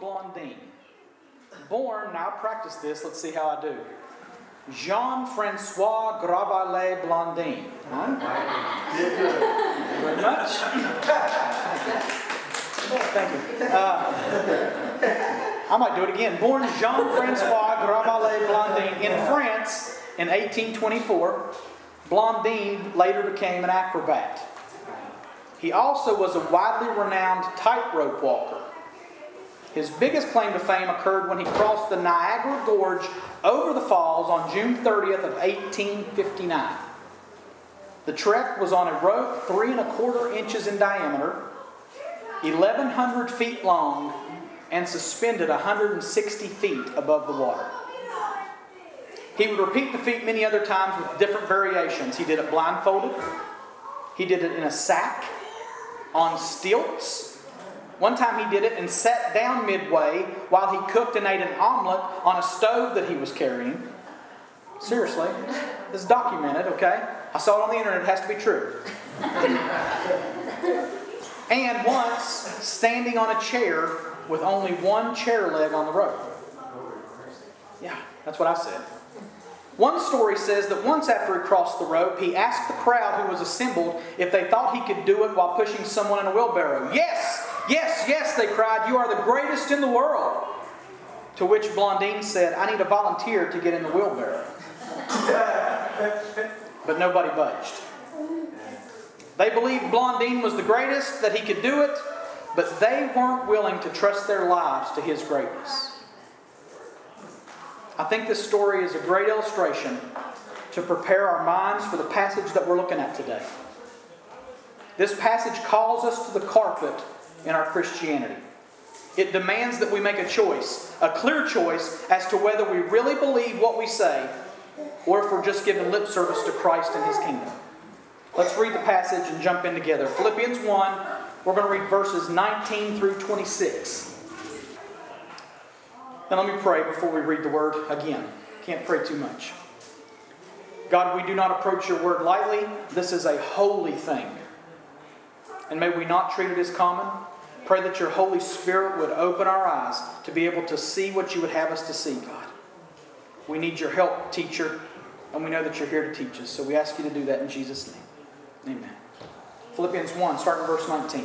Blondin. Born, now practice this, let's see how I do. Jean Francois Gravelet Blondin. Huh? Very much. Thank you. Uh, I might do it again. Born Jean Francois Gravelet Blondin in France in 1824, Blondin later became an acrobat. He also was a widely renowned tightrope walker. His biggest claim to fame occurred when he crossed the Niagara Gorge over the falls on June 30th of 1859. The trek was on a rope three and a quarter inches in diameter, 1,100 feet long, and suspended 160 feet above the water. He would repeat the feat many other times with different variations. He did it blindfolded, he did it in a sack, on stilts, one time he did it and sat down midway while he cooked and ate an omelet on a stove that he was carrying. Seriously, this is documented, okay? I saw it on the internet, it has to be true. and once standing on a chair with only one chair leg on the rope. Yeah, that's what I said. One story says that once after he crossed the rope, he asked the crowd who was assembled if they thought he could do it while pushing someone in a wheelbarrow. Yes, Yes, yes, they cried, you are the greatest in the world. To which Blondine said, I need a volunteer to get in the wheelbarrow. but nobody budged. They believed Blondine was the greatest, that he could do it, but they weren't willing to trust their lives to his greatness. I think this story is a great illustration to prepare our minds for the passage that we're looking at today. This passage calls us to the carpet in our Christianity. It demands that we make a choice, a clear choice, as to whether we really believe what we say or if we're just giving lip service to Christ and His kingdom. Let's read the passage and jump in together. Philippians 1, we're going to read verses 19 through 26. And let me pray before we read the word again. Can't pray too much. God, we do not approach your word lightly. This is a holy thing. And may we not treat it as common. Pray that your Holy Spirit would open our eyes to be able to see what you would have us to see, God. We need your help, teacher, and we know that you're here to teach us. So we ask you to do that in Jesus' name. Amen. Philippians 1, starting verse 19.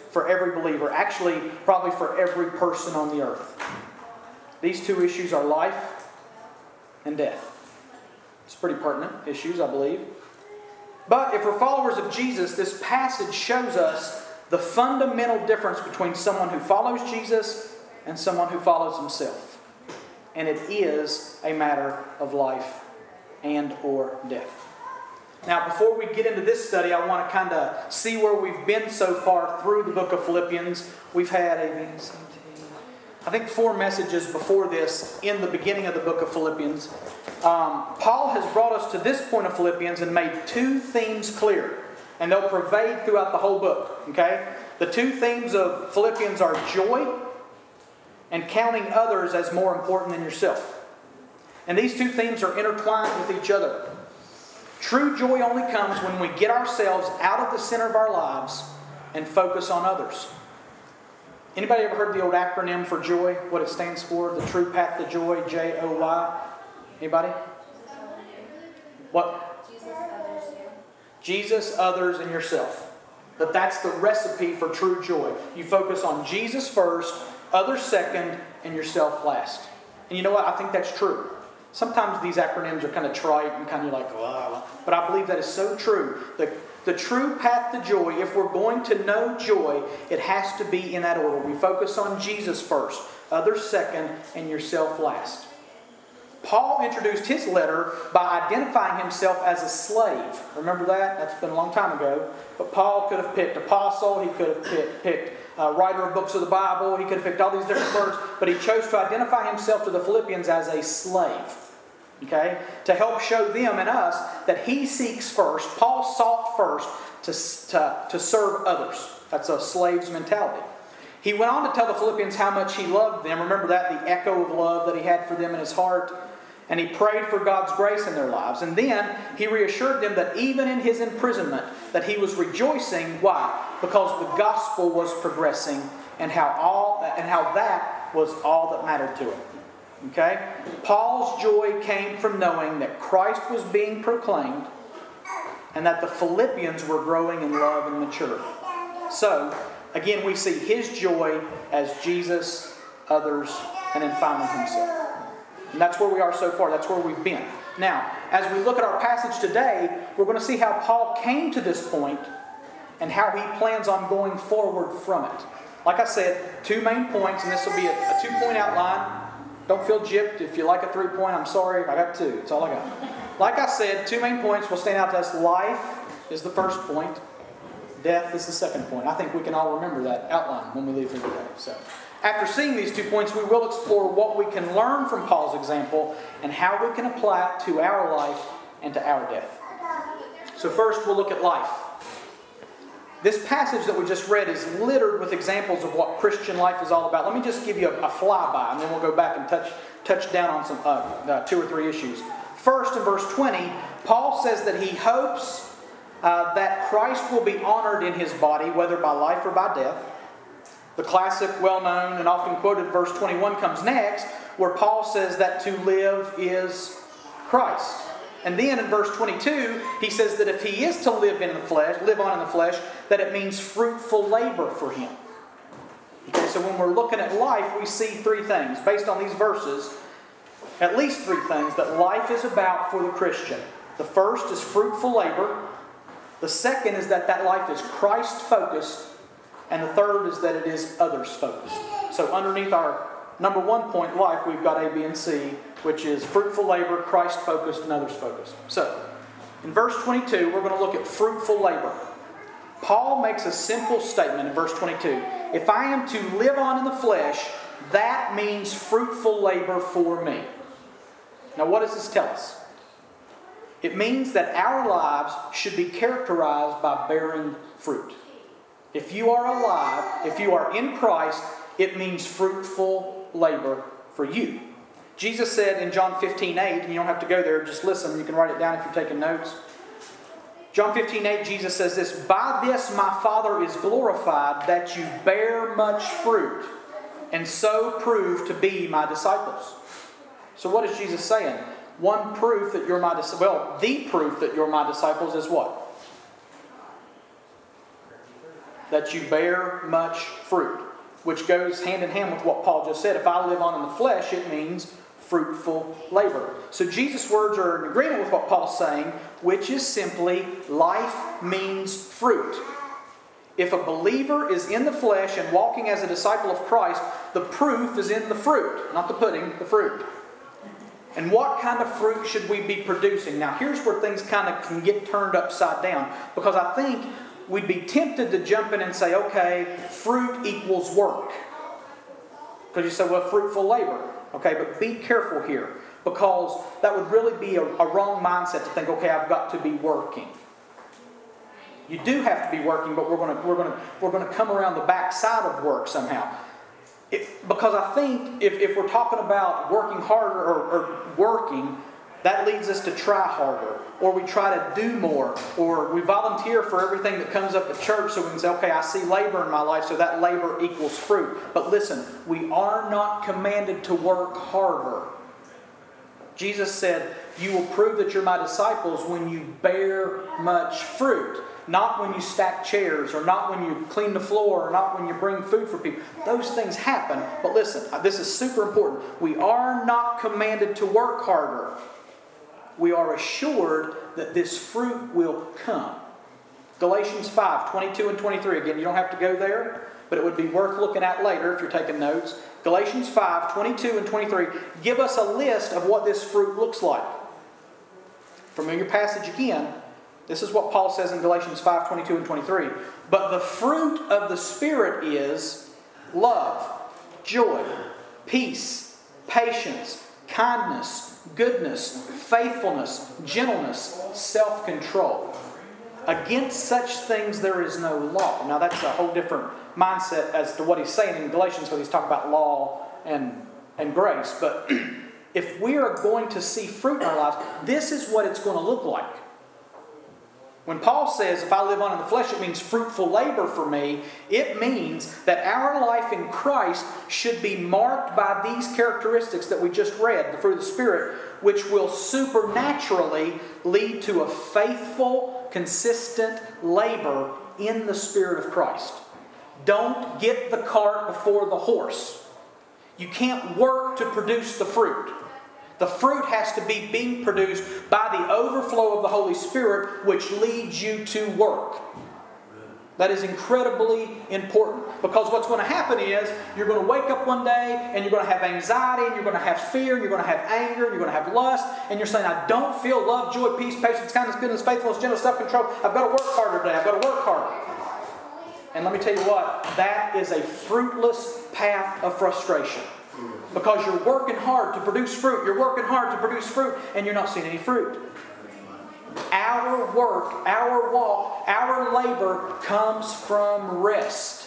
for every believer, actually, probably for every person on the earth. These two issues are life and death. It's pretty pertinent issues, I believe. But if we're followers of Jesus, this passage shows us the fundamental difference between someone who follows Jesus and someone who follows himself. And it is a matter of life and or death. Now, before we get into this study, I want to kind of see where we've been so far through the book of Philippians. We've had I think, four messages before this in the beginning of the book of Philippians. Um, Paul has brought us to this point of Philippians and made two themes clear and they'll pervade throughout the whole book. Okay? The two themes of Philippians are joy and counting others as more important than yourself. And these two themes are intertwined with each other. True joy only comes when we get ourselves out of the center of our lives and focus on others. Anybody ever heard the old acronym for joy? What it stands for? The true path to joy, J O Y. Anybody? What? Jesus, others, and yourself. That that's the recipe for true joy. You focus on Jesus first, others second, and yourself last. And you know what? I think that's true. Sometimes these acronyms are kind of trite and kind of like. But I believe that is so true. The, the true path to joy, if we're going to know joy, it has to be in that order. We focus on Jesus first, others second, and yourself last. Paul introduced his letter by identifying himself as a slave. Remember that? That's been a long time ago. But Paul could have picked apostle, he could have picked, picked uh, writer of books of the Bible, he could have picked all these different words, but he chose to identify himself to the Philippians as a slave. Okay? To help show them and us that he seeks first, Paul sought first to, to, to serve others. That's a slave's mentality. He went on to tell the Philippians how much he loved them. Remember that? The echo of love that he had for them in his heart and he prayed for God's grace in their lives. And then he reassured them that even in his imprisonment, that he was rejoicing. Why? Because the gospel was progressing and how all and how that was all that mattered to him. Okay? Paul's joy came from knowing that Christ was being proclaimed and that the Philippians were growing in love and maturity. So, again, we see his joy as Jesus, others, and then finally himself. And that's where we are so far. That's where we've been. Now, as we look at our passage today, we're going to see how Paul came to this point and how he plans on going forward from it. Like I said, two main points, and this will be a, a two point outline. Don't feel gypped. If you like a three point, I'm sorry. I got two. That's all I got. Like I said, two main points will stand out to us. Life is the first point, death is the second point. I think we can all remember that outline when we leave here today. So. After seeing these two points, we will explore what we can learn from Paul's example and how we can apply it to our life and to our death. So, first, we'll look at life. This passage that we just read is littered with examples of what Christian life is all about. Let me just give you a, a flyby, and then we'll go back and touch, touch down on some uh, uh, two or three issues. First, in verse 20, Paul says that he hopes uh, that Christ will be honored in his body, whether by life or by death. The classic, well known, and often quoted verse 21 comes next, where Paul says that to live is Christ. And then in verse 22, he says that if he is to live in the flesh, live on in the flesh, that it means fruitful labor for him. Okay, so when we're looking at life, we see three things based on these verses, at least three things that life is about for the Christian. The first is fruitful labor. The second is that that life is Christ focused. And the third is that it is others focused. So underneath our number one point, life, we've got A, B, and C, which is fruitful labor, Christ focused, and others focused. So in verse 22, we're going to look at fruitful labor. Paul makes a simple statement in verse 22 If I am to live on in the flesh, that means fruitful labor for me. Now, what does this tell us? It means that our lives should be characterized by bearing fruit. If you are alive, if you are in Christ, it means fruitful labor for you. Jesus said in John 15, 8, and you don't have to go there, just listen, you can write it down if you're taking notes. John 15, 8, Jesus says this By this my Father is glorified, that you bear much fruit, and so prove to be my disciples. So, what is Jesus saying? One proof that you're my disciples, well, the proof that you're my disciples is what? that you bear much fruit, which goes hand in hand with what Paul just said. If I live on in the flesh, it means fruitful labor. So Jesus' words are in agreement with what Paul's saying, which is simply life means fruit. If a believer is in the flesh and walking as a disciple of Christ, the proof is in the fruit, not the pudding, the fruit. And what kind of fruit should we be producing? Now, here's where things kind of can get turned upside down because I think we'd be tempted to jump in and say, okay, fruit equals work. Because you say, well, fruitful labor. Okay, but be careful here because that would really be a, a, wrong mindset to think, okay, I've got to be working. You do have to be working, but we're going to, we're going to, we're going to come around the backside of work somehow. It, because I think if, if we're talking about working harder or, or working, that leads us to try harder, or we try to do more, or we volunteer for everything that comes up at church so we can say, okay, I see labor in my life, so that labor equals fruit. But listen, we are not commanded to work harder. Jesus said, You will prove that you're my disciples when you bear much fruit. Not when you stack chairs, or not when you clean the floor, or not when you bring food for people. Those things happen. But listen, this is super important. We are not commanded to work harder. We are assured that this fruit will come. Galatians 5 22 and 23. Again, you don't have to go there, but it would be worth looking at later if you're taking notes. Galatians 5 22 and 23 give us a list of what this fruit looks like. Familiar passage again. This is what Paul says in Galatians 5 22 and 23. But the fruit of the Spirit is love, joy, peace, patience, kindness, goodness, faithfulness, gentleness, self control. Against such things there is no law. Now that's a whole different mindset as to what he's saying in Galatians when he's talking about law and, and grace. But if we are going to see fruit in our lives, this is what it's going to look like. When Paul says, if I live on in the flesh, it means fruitful labor for me, it means that our life in Christ should be marked by these characteristics that we just read, the fruit of the Spirit, which will supernaturally lead to a faithful, consistent labor in the Spirit of Christ. Don't get the cart before the horse. You can't work to produce the fruit. The fruit has to be being produced by the overflow of the Holy Spirit, which leads you to work. That is incredibly important because what's going to happen is you're going to wake up one day and you're going to have anxiety and you're going to have fear and you're going to have anger and you're going to have lust and you're saying, I don't feel love, joy, peace, patience, kindness, goodness, faithfulness, gentleness, self control. I've got to work harder today. I've got to work harder. And let me tell you what, that is a fruitless path of frustration. Because you're working hard to produce fruit, you're working hard to produce fruit, and you're not seeing any fruit. Our work, our walk, our labor comes from rest.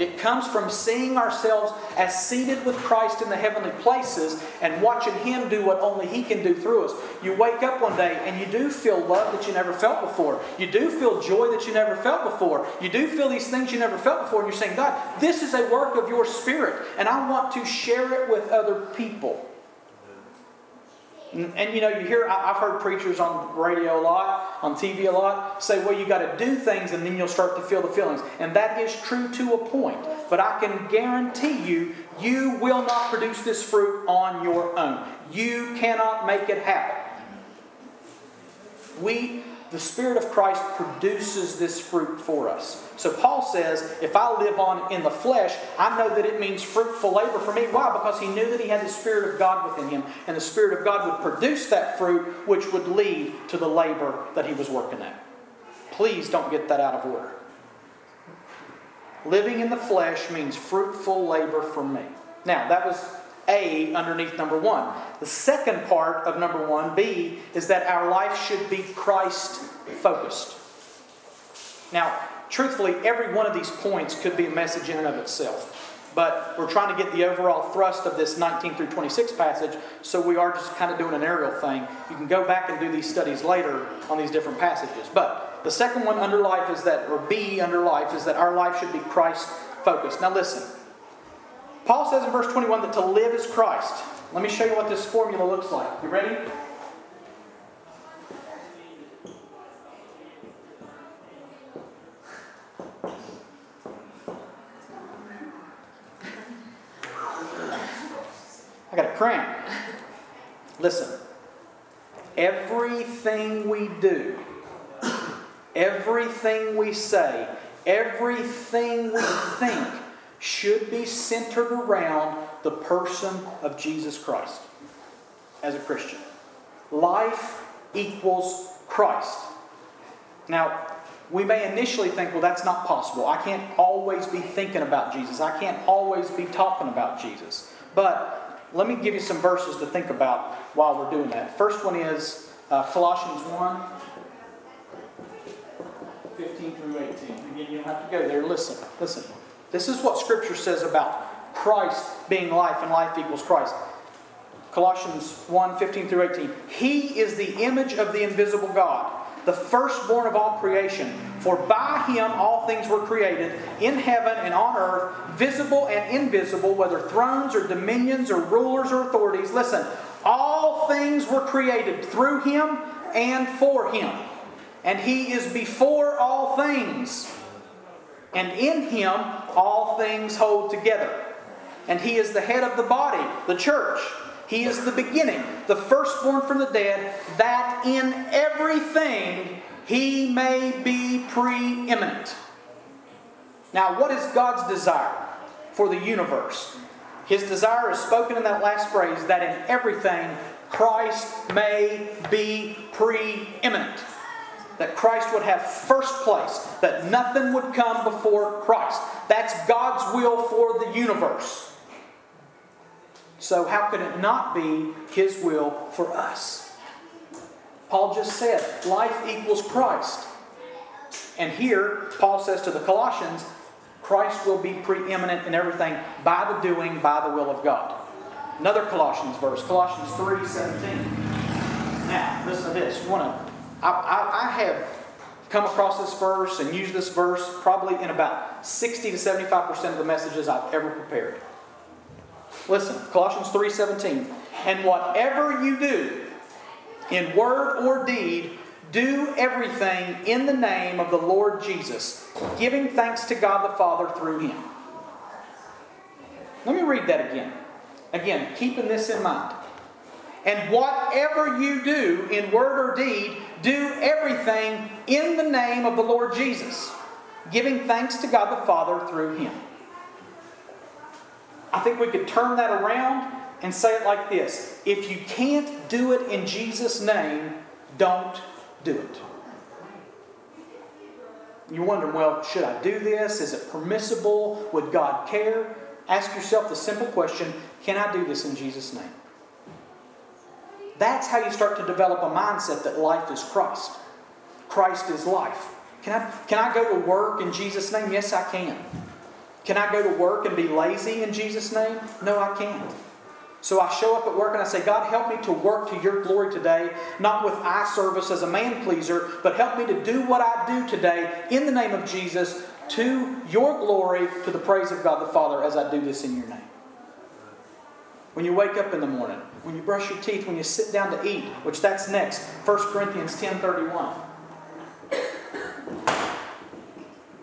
It comes from seeing ourselves as seated with Christ in the heavenly places and watching Him do what only He can do through us. You wake up one day and you do feel love that you never felt before. You do feel joy that you never felt before. You do feel these things you never felt before, and you're saying, God, this is a work of your Spirit, and I want to share it with other people. And, you know, you hear, I've heard preachers on radio a lot, on TV a lot, say, well, you got to do things and then you'll start to feel the feelings. And that is true to a point. But I can guarantee you, you will not produce this fruit on your own. You cannot make it happen. We the Spirit of Christ produces this fruit for us. So Paul says, if I live on in the flesh, I know that it means fruitful labor for me. Why? Because he knew that he had the Spirit of God within him, and the Spirit of God would produce that fruit, which would lead to the labor that he was working at. Please don't get that out of order. Living in the flesh means fruitful labor for me. Now, that was a underneath number one. The second part of number one, B, is that our life should be Christ focused. Now, truthfully, every one of these points could be a message in and of itself. But we're trying to get the overall thrust of this 19 through 26 passage, so we are just kind of doing an aerial thing. You can go back and do these studies later on these different passages. But the second one under life is that, or B under life, is that our life should be Christ focused. Now, listen. Paul says in verse 21 that to live is Christ. Let me show you what this formula looks like. You ready? I got a cramp. Listen. Everything we do, everything we say, everything we think should be centered around the person of Jesus Christ as a Christian. Life equals Christ. Now, we may initially think, well, that's not possible. I can't always be thinking about Jesus. I can't always be talking about Jesus. But let me give you some verses to think about while we're doing that. First one is uh, Colossians 1 15 through 18. Again, you don't have to go there. Listen, listen. This is what Scripture says about Christ being life and life equals Christ. Colossians 1 15 through 18. He is the image of the invisible God, the firstborn of all creation. For by him all things were created, in heaven and on earth, visible and invisible, whether thrones or dominions or rulers or authorities. Listen, All things were created through him and for him. And he is before all things. And in him all things hold together. And he is the head of the body, the church. He is the beginning, the firstborn from the dead, that in everything he may be preeminent. Now, what is God's desire for the universe? His desire is spoken in that last phrase that in everything Christ may be preeminent. That Christ would have first place, that nothing would come before Christ. That's God's will for the universe. So, how could it not be His will for us? Paul just said, life equals Christ. And here, Paul says to the Colossians, Christ will be preeminent in everything by the doing, by the will of God. Another Colossians verse, Colossians 3 17. Now, listen to this. You want to, I, I, have come across this verse and used this verse probably in about 60 to 75% of the messages I've ever prepared. Listen, Colossians 3:17. And whatever you do, in word or deed, do everything in the name of the Lord Jesus, giving thanks to God the Father through him. Let me read that again. Again, keeping this in mind. And whatever you do in word or deed, do everything in the name of the Lord Jesus, giving thanks to God the Father through him. I think we could turn that around and say it like this If you can't do it in Jesus' name, don't do it. You're wondering, well, should I do this? Is it permissible? Would God care? Ask yourself the simple question can I do this in Jesus' name? That's how you start to develop a mindset that life is Christ. Christ is life. Can I, can I go to work in Jesus' name? Yes, I can. Can I go to work and be lazy in Jesus' name? No, I can't. So I show up at work and I say, God, help me to work to your glory today, not with eye service as a man pleaser, but help me to do what I do today in the name of Jesus to your glory, to the praise of God the Father as I do this in your name. When you wake up in the morning, when you brush your teeth, when you sit down to eat, which that's next, 1 Corinthians 10.31.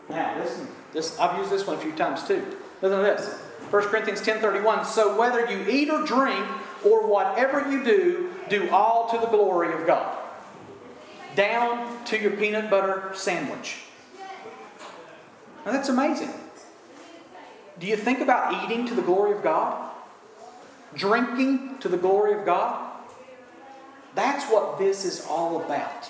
Now, listen. This, I've used this one a few times too. Listen to this. 1 Corinthians 10.31 So whether you eat or drink or whatever you do, do all to the glory of God. Down to your peanut butter sandwich. Now that's amazing. Do you think about eating to the glory of God? Drinking to the glory of God? That's what this is all about.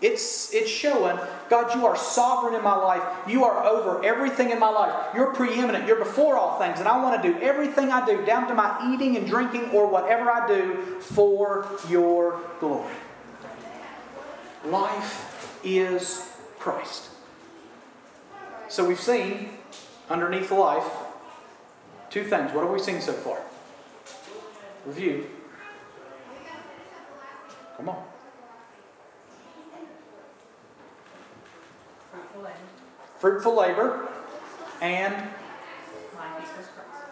It's, it's showing, God, you are sovereign in my life. You are over everything in my life. You're preeminent. You're before all things. And I want to do everything I do, down to my eating and drinking or whatever I do, for your glory. Life is Christ. So we've seen underneath life two things. What have we seen so far? Review. Come on. fruitful labor, and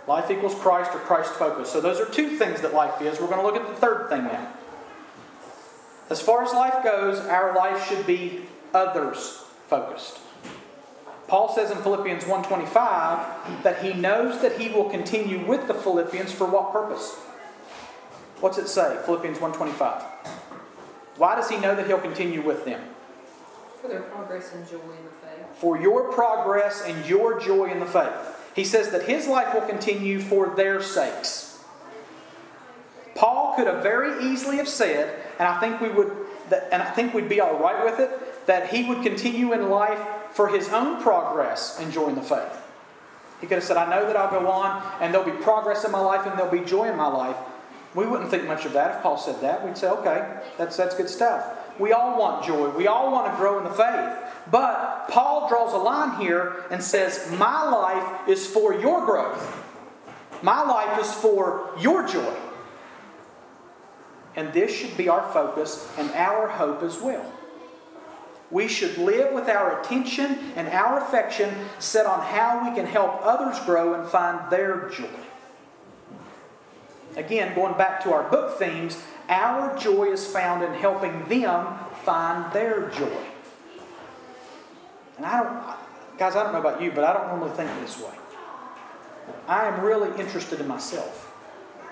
life equals Christ or Christ focus. So those are two things that life is. We're going to look at the third thing now. As far as life goes, our life should be others focused. Paul says in Philippians 1:25 that he knows that he will continue with the Philippians for what purpose? What's it say? Philippians 1:25. Why does he know that he'll continue with them? For their progress and joy in the faith. For your progress and your joy in the faith. He says that his life will continue for their sakes. Paul could have very easily have said, and I think we would and I think we'd be all right with it, that he would continue in life for his own progress and joy in the faith. He could have said, I know that I'll go on and there'll be progress in my life and there'll be joy in my life. We wouldn't think much of that if Paul said that. We'd say, okay, that's, that's good stuff. We all want joy. We all want to grow in the faith. But Paul draws a line here and says, My life is for your growth. My life is for your joy. And this should be our focus and our hope as well. We should live with our attention and our affection set on how we can help others grow and find their joy. Again, going back to our book themes, our joy is found in helping them find their joy. And I don't, guys, I don't know about you, but I don't normally think this way. I am really interested in myself.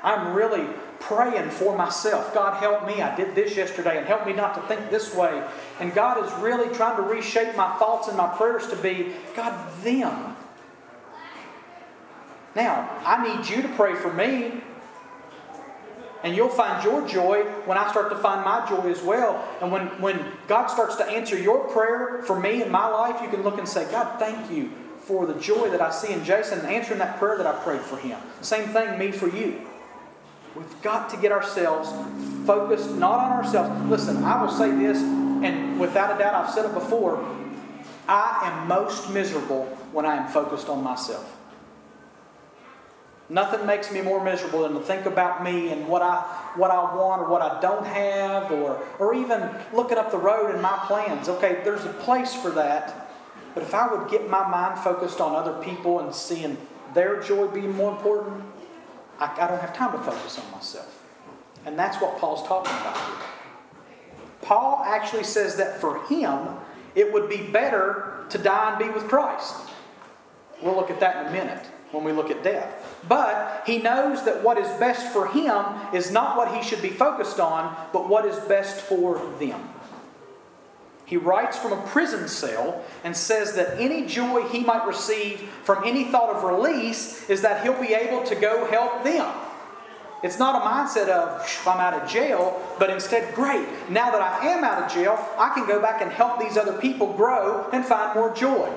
I'm really praying for myself. God, help me. I did this yesterday, and help me not to think this way. And God is really trying to reshape my thoughts and my prayers to be, God, them. Now, I need you to pray for me. And you'll find your joy when I start to find my joy as well. And when, when God starts to answer your prayer for me in my life, you can look and say, God, thank you for the joy that I see in Jason and answering that prayer that I prayed for him. Same thing, me for you. We've got to get ourselves focused not on ourselves. Listen, I will say this, and without a doubt, I've said it before. I am most miserable when I am focused on myself. Nothing makes me more miserable than to think about me and what I, what I want or what I don't have, or, or even looking up the road and my plans. Okay, there's a place for that. But if I would get my mind focused on other people and seeing their joy being more important, I, I don't have time to focus on myself. And that's what Paul's talking about here. Paul actually says that for him, it would be better to die and be with Christ. We'll look at that in a minute when we look at death. But he knows that what is best for him is not what he should be focused on, but what is best for them. He writes from a prison cell and says that any joy he might receive from any thought of release is that he'll be able to go help them. It's not a mindset of, I'm out of jail, but instead, great, now that I am out of jail, I can go back and help these other people grow and find more joy.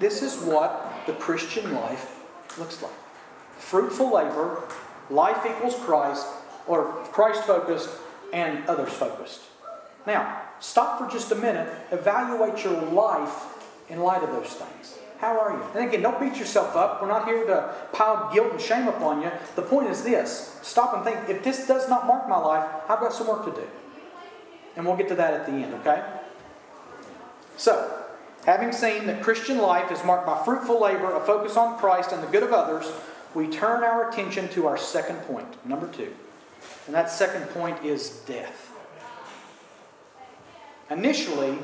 This is what the Christian life looks like fruitful labor, life equals Christ, or Christ focused and others focused. Now, stop for just a minute, evaluate your life in light of those things. How are you? And again, don't beat yourself up. We're not here to pile guilt and shame upon you. The point is this stop and think if this does not mark my life, I've got some work to do. And we'll get to that at the end, okay? So, Having seen that Christian life is marked by fruitful labor, a focus on Christ, and the good of others, we turn our attention to our second point, number two. And that second point is death. Initially,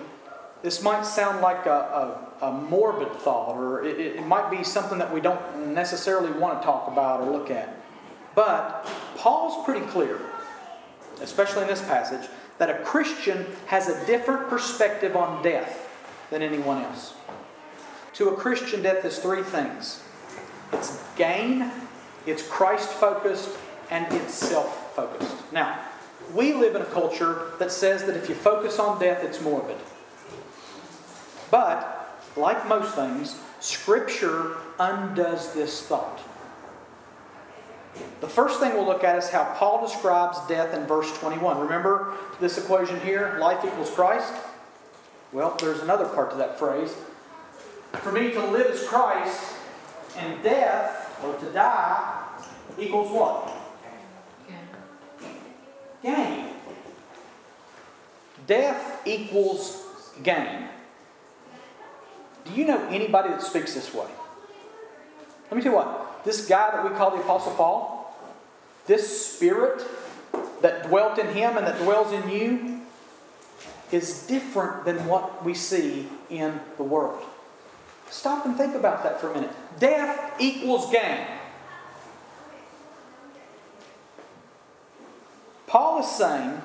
this might sound like a, a, a morbid thought, or it, it might be something that we don't necessarily want to talk about or look at. But Paul's pretty clear, especially in this passage, that a Christian has a different perspective on death than anyone else. To a Christian, death is three things it's gain, it's Christ focused, and it's self focused. Now, we live in a culture that says that if you focus on death, it's morbid. But, like most things, Scripture undoes this thought. The first thing we'll look at is how Paul describes death in verse 21. Remember this equation here life equals Christ? Well, there's another part to that phrase. For me to live as Christ and death, or to die, equals what? Gain. Gain. Death equals gain. Do you know anybody that speaks this way? Let me tell you what. This guy that we call the Apostle Paul, this spirit that dwelt in him and that dwells in you, is different than what we see in the world. Stop and think about that for a minute. Death equals gain. Paul is saying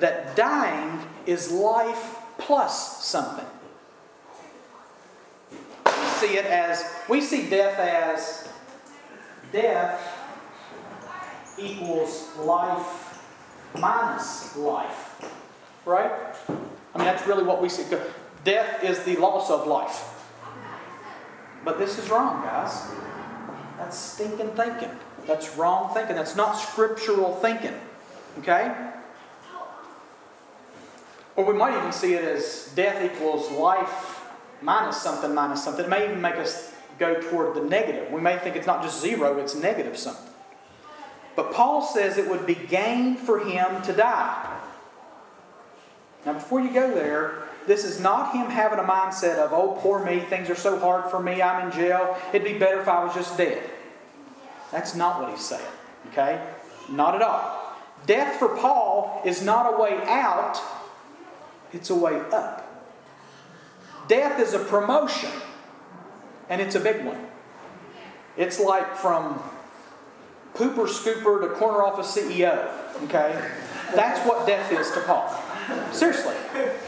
that dying is life plus something. We see it as, we see death as death equals life minus life. Right? I mean, that's really what we see. Death is the loss of life. But this is wrong, guys. That's stinking thinking. That's wrong thinking. That's not scriptural thinking. Okay? Or we might even see it as death equals life minus something minus something. It may even make us go toward the negative. We may think it's not just zero, it's negative something. But Paul says it would be gain for him to die. Now, before you go there, this is not him having a mindset of, oh, poor me, things are so hard for me, I'm in jail, it'd be better if I was just dead. That's not what he's saying. Okay? Not at all. Death for Paul is not a way out, it's a way up. Death is a promotion, and it's a big one. It's like from pooper scooper to corner office CEO. Okay? That's what death is to Paul. Seriously.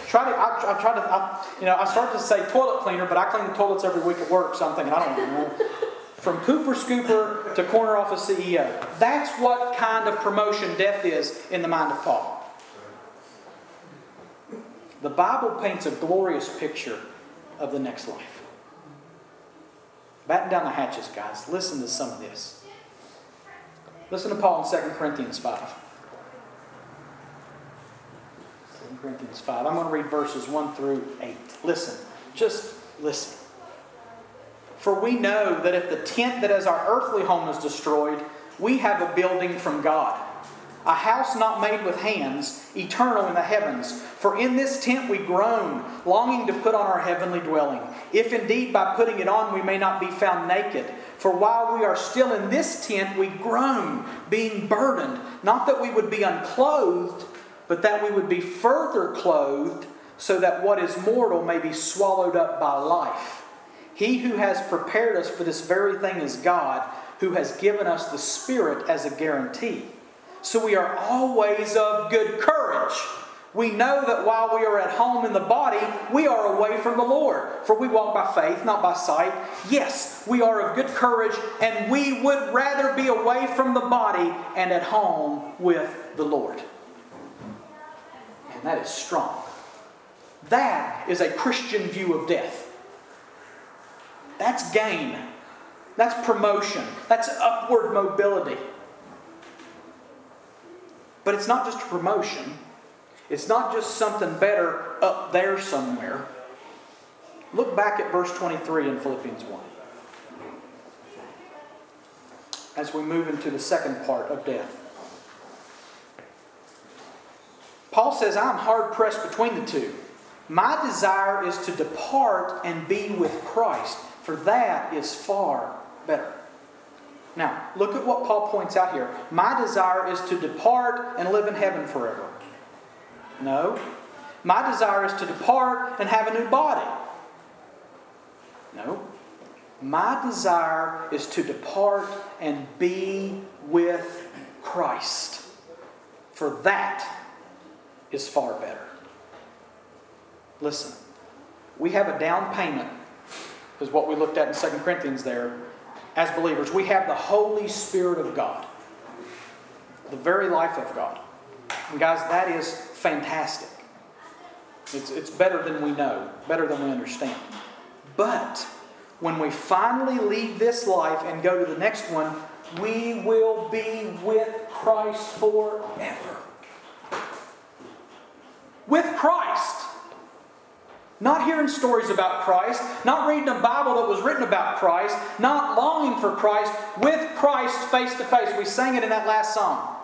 Try to, I, I try to, I, you know, I start to say toilet cleaner, but I clean the toilets every week at work, so I'm thinking, I don't know. From pooper scooper to corner office CEO. That's what kind of promotion death is in the mind of Paul. The Bible paints a glorious picture of the next life. Batten down the hatches, guys. Listen to some of this. Listen to Paul in 2 Corinthians 5. 2 Corinthians 5. I'm going to read verses 1 through 8. Listen. Just listen. For we know that if the tent that is our earthly home is destroyed, we have a building from God, a house not made with hands, eternal in the heavens. For in this tent we groan, longing to put on our heavenly dwelling, if indeed by putting it on we may not be found naked. For while we are still in this tent, we groan, being burdened, not that we would be unclothed, but that we would be further clothed, so that what is mortal may be swallowed up by life. He who has prepared us for this very thing is God, who has given us the Spirit as a guarantee. So we are always of good courage. We know that while we are at home in the body, we are away from the Lord. For we walk by faith, not by sight. Yes, we are of good courage, and we would rather be away from the body and at home with the Lord. That is strong. That is a Christian view of death. That's gain. That's promotion. That's upward mobility. But it's not just a promotion, it's not just something better up there somewhere. Look back at verse 23 in Philippians 1. As we move into the second part of death. Paul says, I'm hard pressed between the two. My desire is to depart and be with Christ for that is far better. Now, look at what Paul points out here. My desire is to depart and live in heaven forever. No. My desire is to depart and have a new body. No. My desire is to depart and be with Christ. For that is far better. Listen, we have a down payment is what we looked at in 2 Corinthians there. As believers, we have the Holy Spirit of God, the very life of God. And guys, that is fantastic. It's, it's better than we know, better than we understand. But when we finally leave this life and go to the next one, we will be with Christ forever. With Christ. Not hearing stories about Christ, not reading a Bible that was written about Christ, not longing for Christ, with Christ face to face. We sang it in that last song.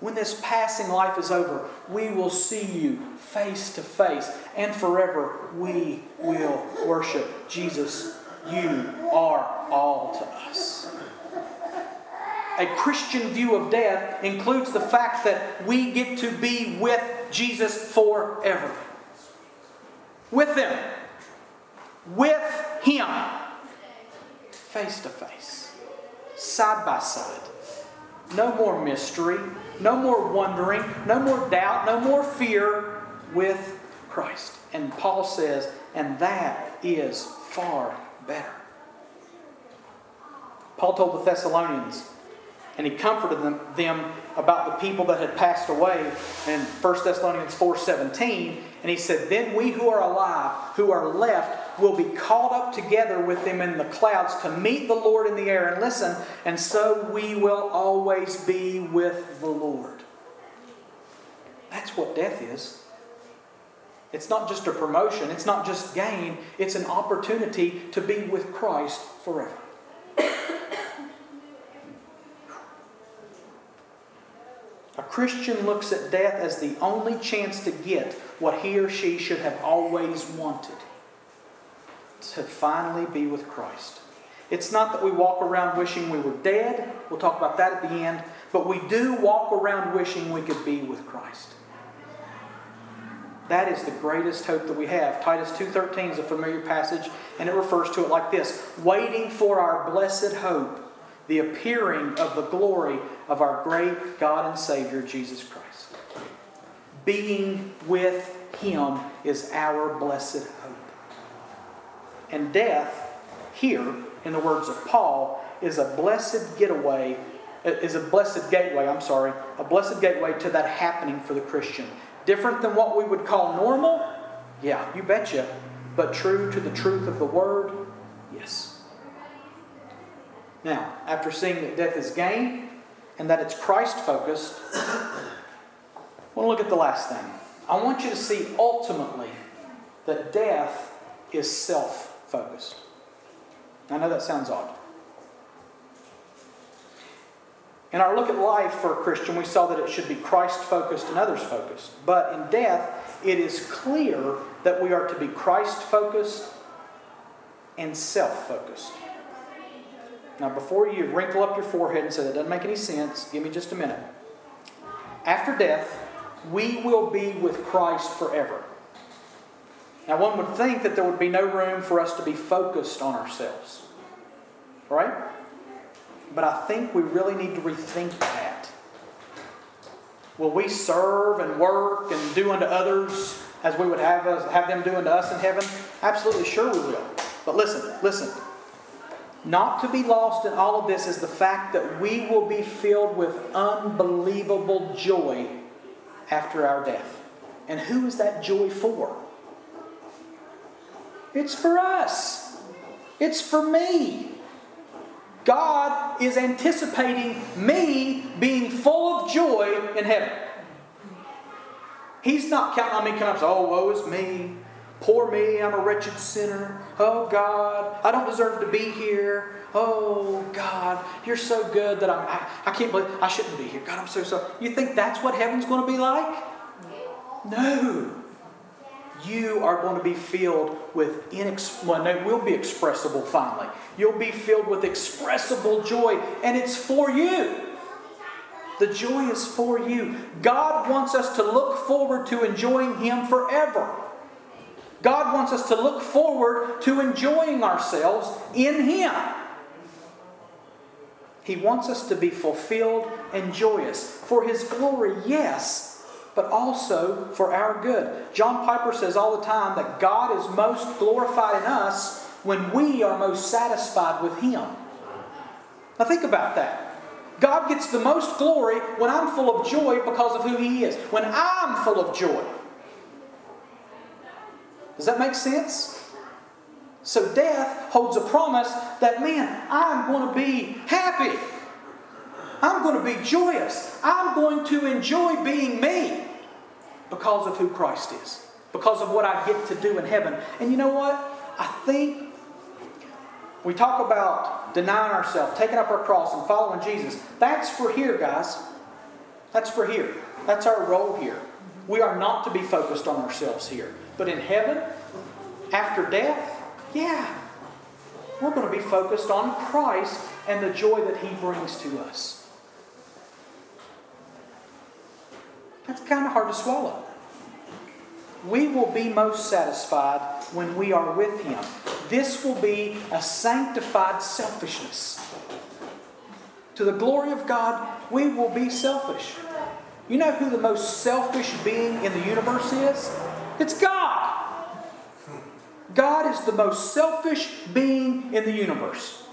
When this passing life is over, we will see you face to face, and forever we will worship Jesus. You are all to us. A Christian view of death includes the fact that we get to be with Jesus forever. With them, with Him, face to face, side by side. No more mystery, no more wondering, no more doubt, no more fear with Christ. And Paul says, and that is far better. Paul told the Thessalonians, and he comforted them, them about the people that had passed away in 1 Thessalonians 4:17 and he said then we who are alive who are left will be caught up together with them in the clouds to meet the Lord in the air. And listen and so we will always be with the Lord. That's what death is. It's not just a promotion. It's not just gain. It's an opportunity to be with Christ forever A Christian looks at death as the only chance to get what he or she should have always wanted to finally be with Christ. It's not that we walk around wishing we were dead. We'll talk about that at the end. But we do walk around wishing we could be with Christ. That is the greatest hope that we have. Titus 2:13 is a familiar passage and it refers to it like this: waiting for our blessed hope, the appearing of the glory of our great God and Savior Jesus Christ. Being with him is our blessed hope. And death here in the words of Paul is a blessed getaway is a blessed gateway, I'm sorry, a blessed gateway to that happening for the Christian. Different than what we would call normal? Yeah, you betcha. But true to the truth of the word? Yes. Now, after seeing that death is gain and that it's Christ focused, I want to look at the last thing. I want you to see ultimately that death is self focused. I know that sounds odd. In our look at life for a Christian, we saw that it should be Christ focused and others focused. But in death, it is clear that we are to be Christ focused and self focused. Now, before you wrinkle up your forehead and say that doesn't make any sense, give me just a minute. After death, we will be with Christ forever. Now, one would think that there would be no room for us to be focused on ourselves. Right? But I think we really need to rethink that. Will we serve and work and do unto others as we would have, us, have them do unto us in heaven? Absolutely sure we will. But listen, listen. Not to be lost in all of this is the fact that we will be filled with unbelievable joy after our death. And who is that joy for? It's for us. It's for me. God is anticipating me being full of joy in heaven. He's not counting on me coming up and saying, oh, woe is me. Poor me, I'm a wretched sinner. Oh, God, I don't deserve to be here. Oh, God, you're so good that I'm, I, I can't believe I shouldn't be here. God, I'm so sorry. You think that's what heaven's going to be like? No you are going to be filled with inex- well, it will be expressible finally. You'll be filled with expressible joy, and it's for you. The joy is for you. God wants us to look forward to enjoying Him forever. God wants us to look forward to enjoying ourselves in Him. He wants us to be fulfilled and joyous. For His glory, yes, but also for our good. John Piper says all the time that God is most glorified in us when we are most satisfied with Him. Now, think about that. God gets the most glory when I'm full of joy because of who He is, when I'm full of joy. Does that make sense? So, death holds a promise that, man, I'm going to be happy. I'm going to be joyous. I'm going to enjoy being me because of who Christ is, because of what I get to do in heaven. And you know what? I think we talk about denying ourselves, taking up our cross, and following Jesus. That's for here, guys. That's for here. That's our role here. We are not to be focused on ourselves here. But in heaven, after death, yeah, we're going to be focused on Christ and the joy that He brings to us. That's kind of hard to swallow. We will be most satisfied when we are with Him. This will be a sanctified selfishness. To the glory of God, we will be selfish. You know who the most selfish being in the universe is? It's God. God is the most selfish being in the universe.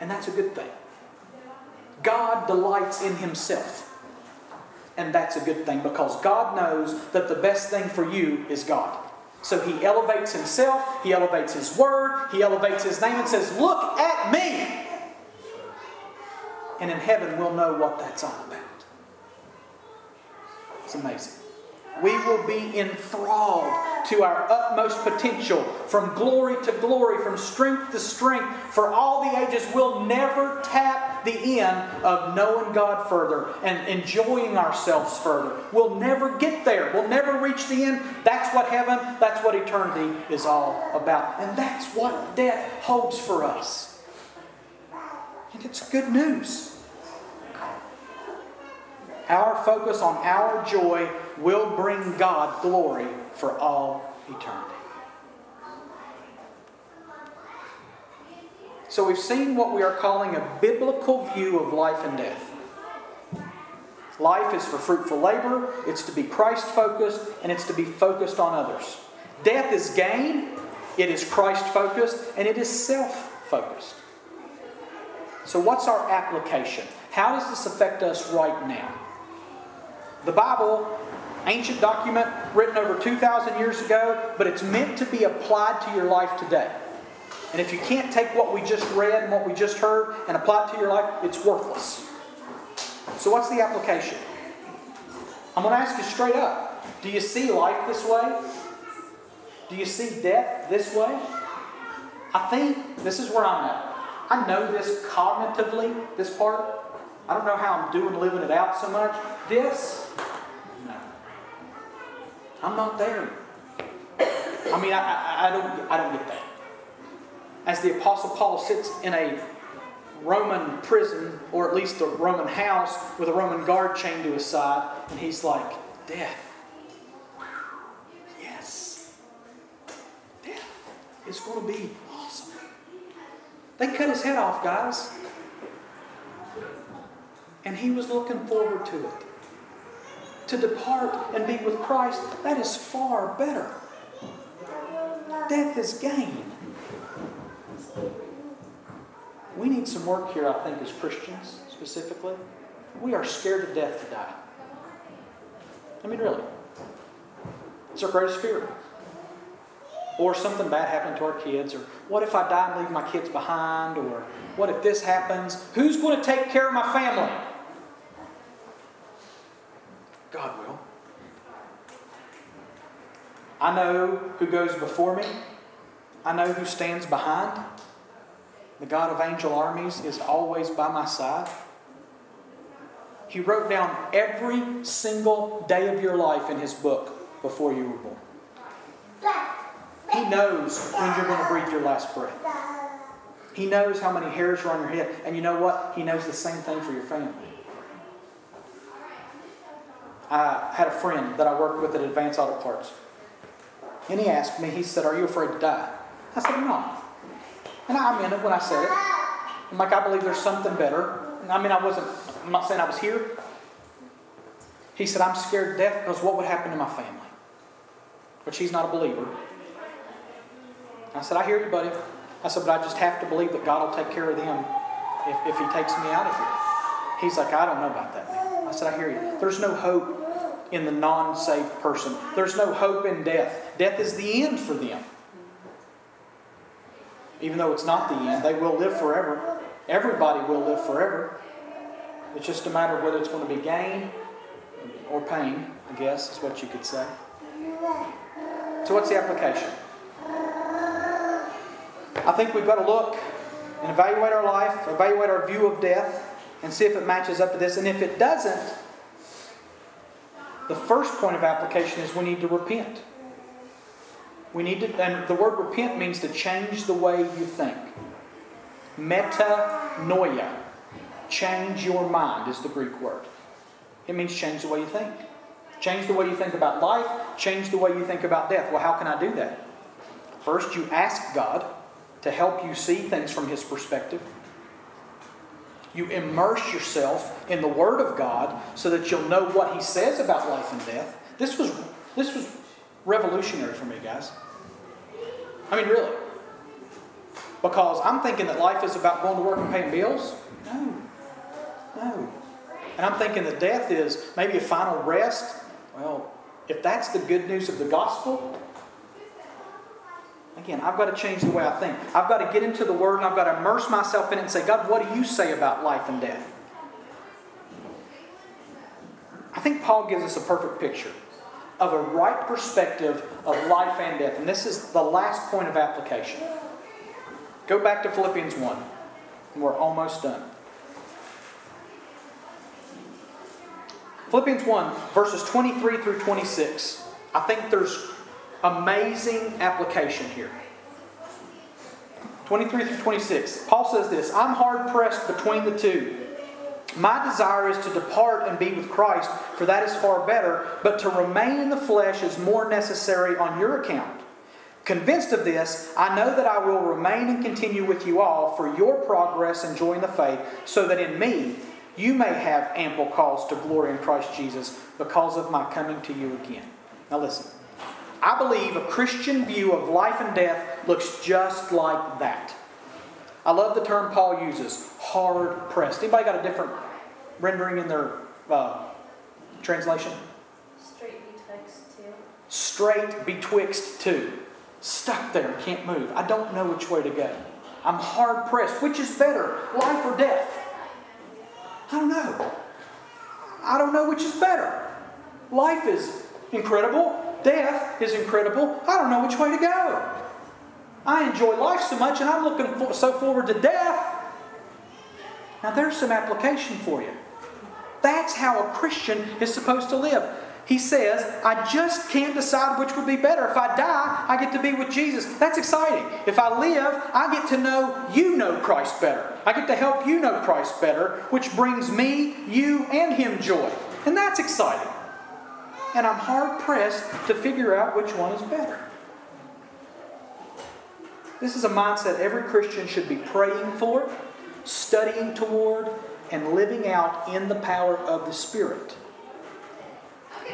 And that's a good thing. God delights in Himself. And that's a good thing because God knows that the best thing for you is God. So he elevates himself, he elevates his word, he elevates his name and says, Look at me. And in heaven, we'll know what that's all about. It's amazing. We will be enthralled to our utmost potential from glory to glory, from strength to strength, for all the ages. We'll never tap the end of knowing God further and enjoying ourselves further. We'll never get there. We'll never reach the end. That's what heaven, that's what eternity is all about. And that's what death holds for us. And it's good news. Our focus on our joy will bring God glory for all eternity. So we've seen what we are calling a biblical view of life and death. Life is for fruitful labor, it's to be Christ focused, and it's to be focused on others. Death is gain, it is Christ focused, and it is self focused. So, what's our application? How does this affect us right now? The Bible, ancient document written over 2,000 years ago, but it's meant to be applied to your life today. And if you can't take what we just read and what we just heard and apply it to your life, it's worthless. So, what's the application? I'm going to ask you straight up Do you see life this way? Do you see death this way? I think this is where I'm at. I know this cognitively, this part. I don't know how I'm doing living it out so much. This. I'm not there. I mean, I, I, I don't, I don't get that. As the Apostle Paul sits in a Roman prison, or at least a Roman house, with a Roman guard chained to his side, and he's like, Death. Yes. Death is going to be awesome. They cut his head off, guys. And he was looking forward to it. To depart and be with Christ, that is far better. Death is gain. We need some work here, I think, as Christians specifically. We are scared to death to die. I mean, really. It's our greatest fear. Or something bad happened to our kids, or what if I die and leave my kids behind, or what if this happens? Who's going to take care of my family? God will. I know who goes before me. I know who stands behind. The God of angel armies is always by my side. He wrote down every single day of your life in his book before you were born. He knows when you're going to breathe your last breath. He knows how many hairs are on your head. And you know what? He knows the same thing for your family. I had a friend that I worked with at Advanced Auto Parts. And he asked me, he said, Are you afraid to die? I said, I'm not. And I meant it when I said it. I'm like, I believe there's something better. I mean, I wasn't, I'm not saying I was here. He said, I'm scared to death because what would happen to my family? Which he's not a believer. I said, I hear you, buddy. I said, but I just have to believe that God will take care of them if, if he takes me out of here. He's like, I don't know about that, said, I hear you. There's no hope in the non saved person, there's no hope in death. Death is the end for them. Even though it's not the end, they will live forever. Everybody will live forever. It's just a matter of whether it's going to be gain or pain, I guess, is what you could say. So, what's the application? I think we've got to look and evaluate our life, evaluate our view of death, and see if it matches up to this. And if it doesn't, the first point of application is we need to repent. We need to, and the word repent means to change the way you think. Metanoia. Change your mind is the Greek word. It means change the way you think. Change the way you think about life, change the way you think about death. Well, how can I do that? First, you ask God to help you see things from His perspective. You immerse yourself in the Word of God so that you'll know what He says about life and death. This was, this was revolutionary for me, guys. I mean, really. Because I'm thinking that life is about going to work and paying bills. No. No. And I'm thinking that death is maybe a final rest. Well, if that's the good news of the gospel, again, I've got to change the way I think. I've got to get into the Word and I've got to immerse myself in it and say, God, what do you say about life and death? I think Paul gives us a perfect picture of a right perspective of life and death. And this is the last point of application. Go back to Philippians 1, and we're almost done. Philippians 1, verses 23 through 26. I think there's amazing application here. 23 through 26. Paul says this I'm hard pressed between the two. My desire is to depart and be with Christ, for that is far better, but to remain in the flesh is more necessary on your account. Convinced of this, I know that I will remain and continue with you all for your progress and joy in the faith, so that in me you may have ample cause to glory in Christ Jesus because of my coming to you again. Now listen. I believe a Christian view of life and death looks just like that. I love the term Paul uses, hard pressed. Anybody got a different rendering in their uh, translation? Straight betwixt two. Straight betwixt two. Stuck there, can't move. I don't know which way to go. I'm hard pressed. Which is better, life or death? I don't know. I don't know which is better. Life is incredible. Death is incredible. I don't know which way to go. I enjoy life so much and I'm looking for, so forward to death. Now, there's some application for you. That's how a Christian is supposed to live. He says, I just can't decide which would be better. If I die, I get to be with Jesus. That's exciting. If I live, I get to know you know Christ better. I get to help you know Christ better, which brings me, you, and Him joy. And that's exciting and I'm hard pressed to figure out which one is better. This is a mindset every Christian should be praying for, studying toward, and living out in the power of the Spirit.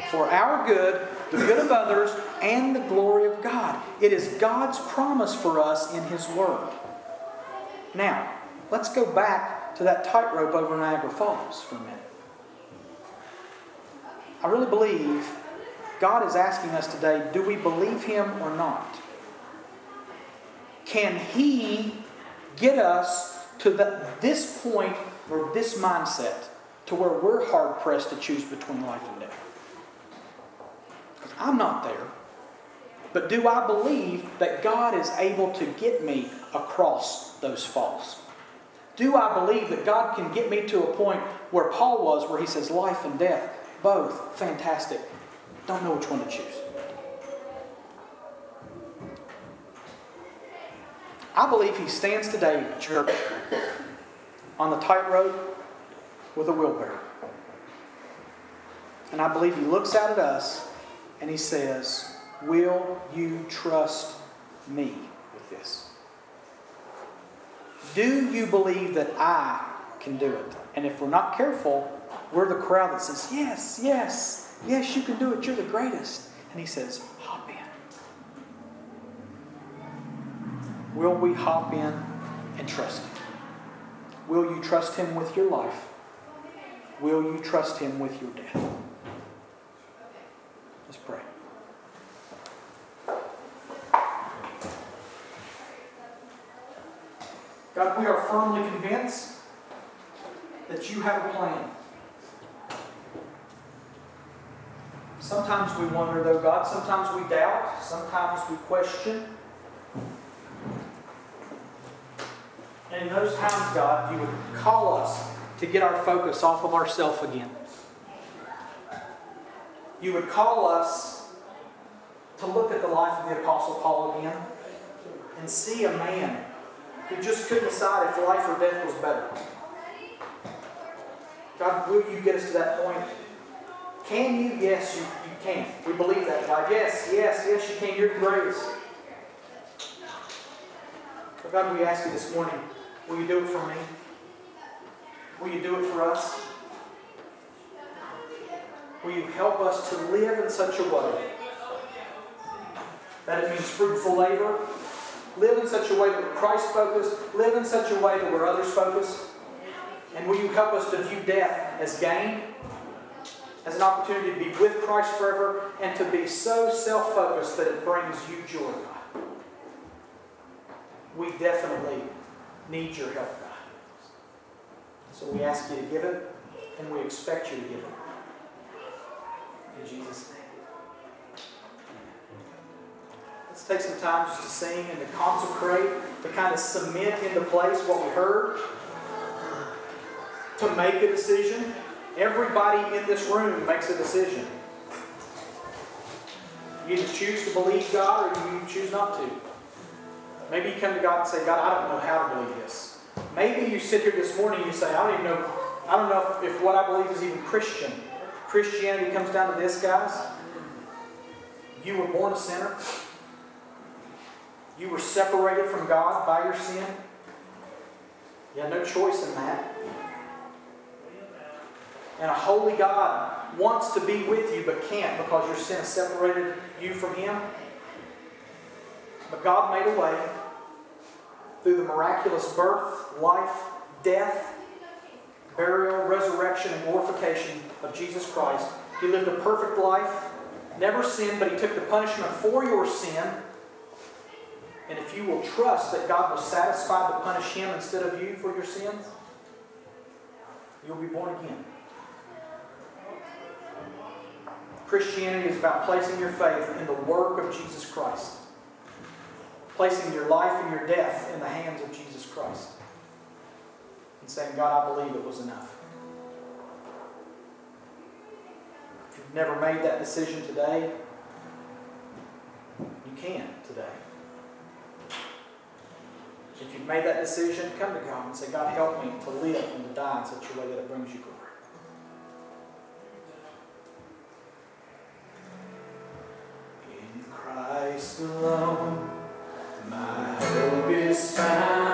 For our good, the good of others, and the glory of God. It is God's promise for us in His Word. Now, let's go back to that tightrope over Niagara Falls for a minute. I really believe God is asking us today do we believe Him or not? Can He get us to the, this point or this mindset to where we're hard pressed to choose between life and death? I'm not there. But do I believe that God is able to get me across those falls? Do I believe that God can get me to a point where Paul was, where he says life and death? Both fantastic. Don't know which one to choose. I believe he stands today, church, on the tightrope with a wheelbarrow. And I believe he looks out at us and he says, Will you trust me with this? Do you believe that I can do it? And if we're not careful, we're the crowd that says, Yes, yes, yes, you can do it. You're the greatest. And he says, Hop in. Will we hop in and trust him? Will you trust him with your life? Will you trust him with your death? Let's pray. God, we are firmly convinced that you have a plan. Sometimes we wonder, though, God. Sometimes we doubt. Sometimes we question. And in those times, God, you would call us to get our focus off of ourself again. You would call us to look at the life of the Apostle Paul again and see a man who just couldn't decide if life or death was better. God, will you get us to that point? Can you? Yes, you, you can. We believe that, God. Yes, yes, yes, you can. You're the greatest. But God, we ask you this morning, will you do it for me? Will you do it for us? Will you help us to live in such a way that it means fruitful labor? Live in such a way that we're Christ focused. Live in such a way that we're others focused. And will you help us to view death as gain, as an opportunity to be with Christ forever, and to be so self focused that it brings you joy, God? We definitely need your help, God. So we ask you to give it, and we expect you to give it. In Jesus' name. Let's take some time just to sing and to consecrate, to kind of cement into place what we heard, to make a decision. Everybody in this room makes a decision. You either choose to believe God or you choose not to. Maybe you come to God and say, God, I don't know how to believe this. Maybe you sit here this morning and you say, I don't even know, I don't know if, if what I believe is even Christian. Christianity comes down to this, guys. You were born a sinner. You were separated from God by your sin. You had no choice in that. And a holy God wants to be with you but can't because your sin separated you from Him. But God made a way through the miraculous birth, life, death, burial, resurrection, and glorification of Jesus Christ. He lived a perfect life, never sinned, but He took the punishment for your sin. And if you will trust that God was satisfied to punish Him instead of you for your sins, you'll be born again. Christianity is about placing your faith in the work of Jesus Christ placing your life and your death in the hands of Jesus Christ and saying, God, I believe it was enough. If you've never made that decision today, you can today. If you've made that decision, come to God and say, God, help me to live and to die in such a way that it brings you glory. Alone. My hope is found.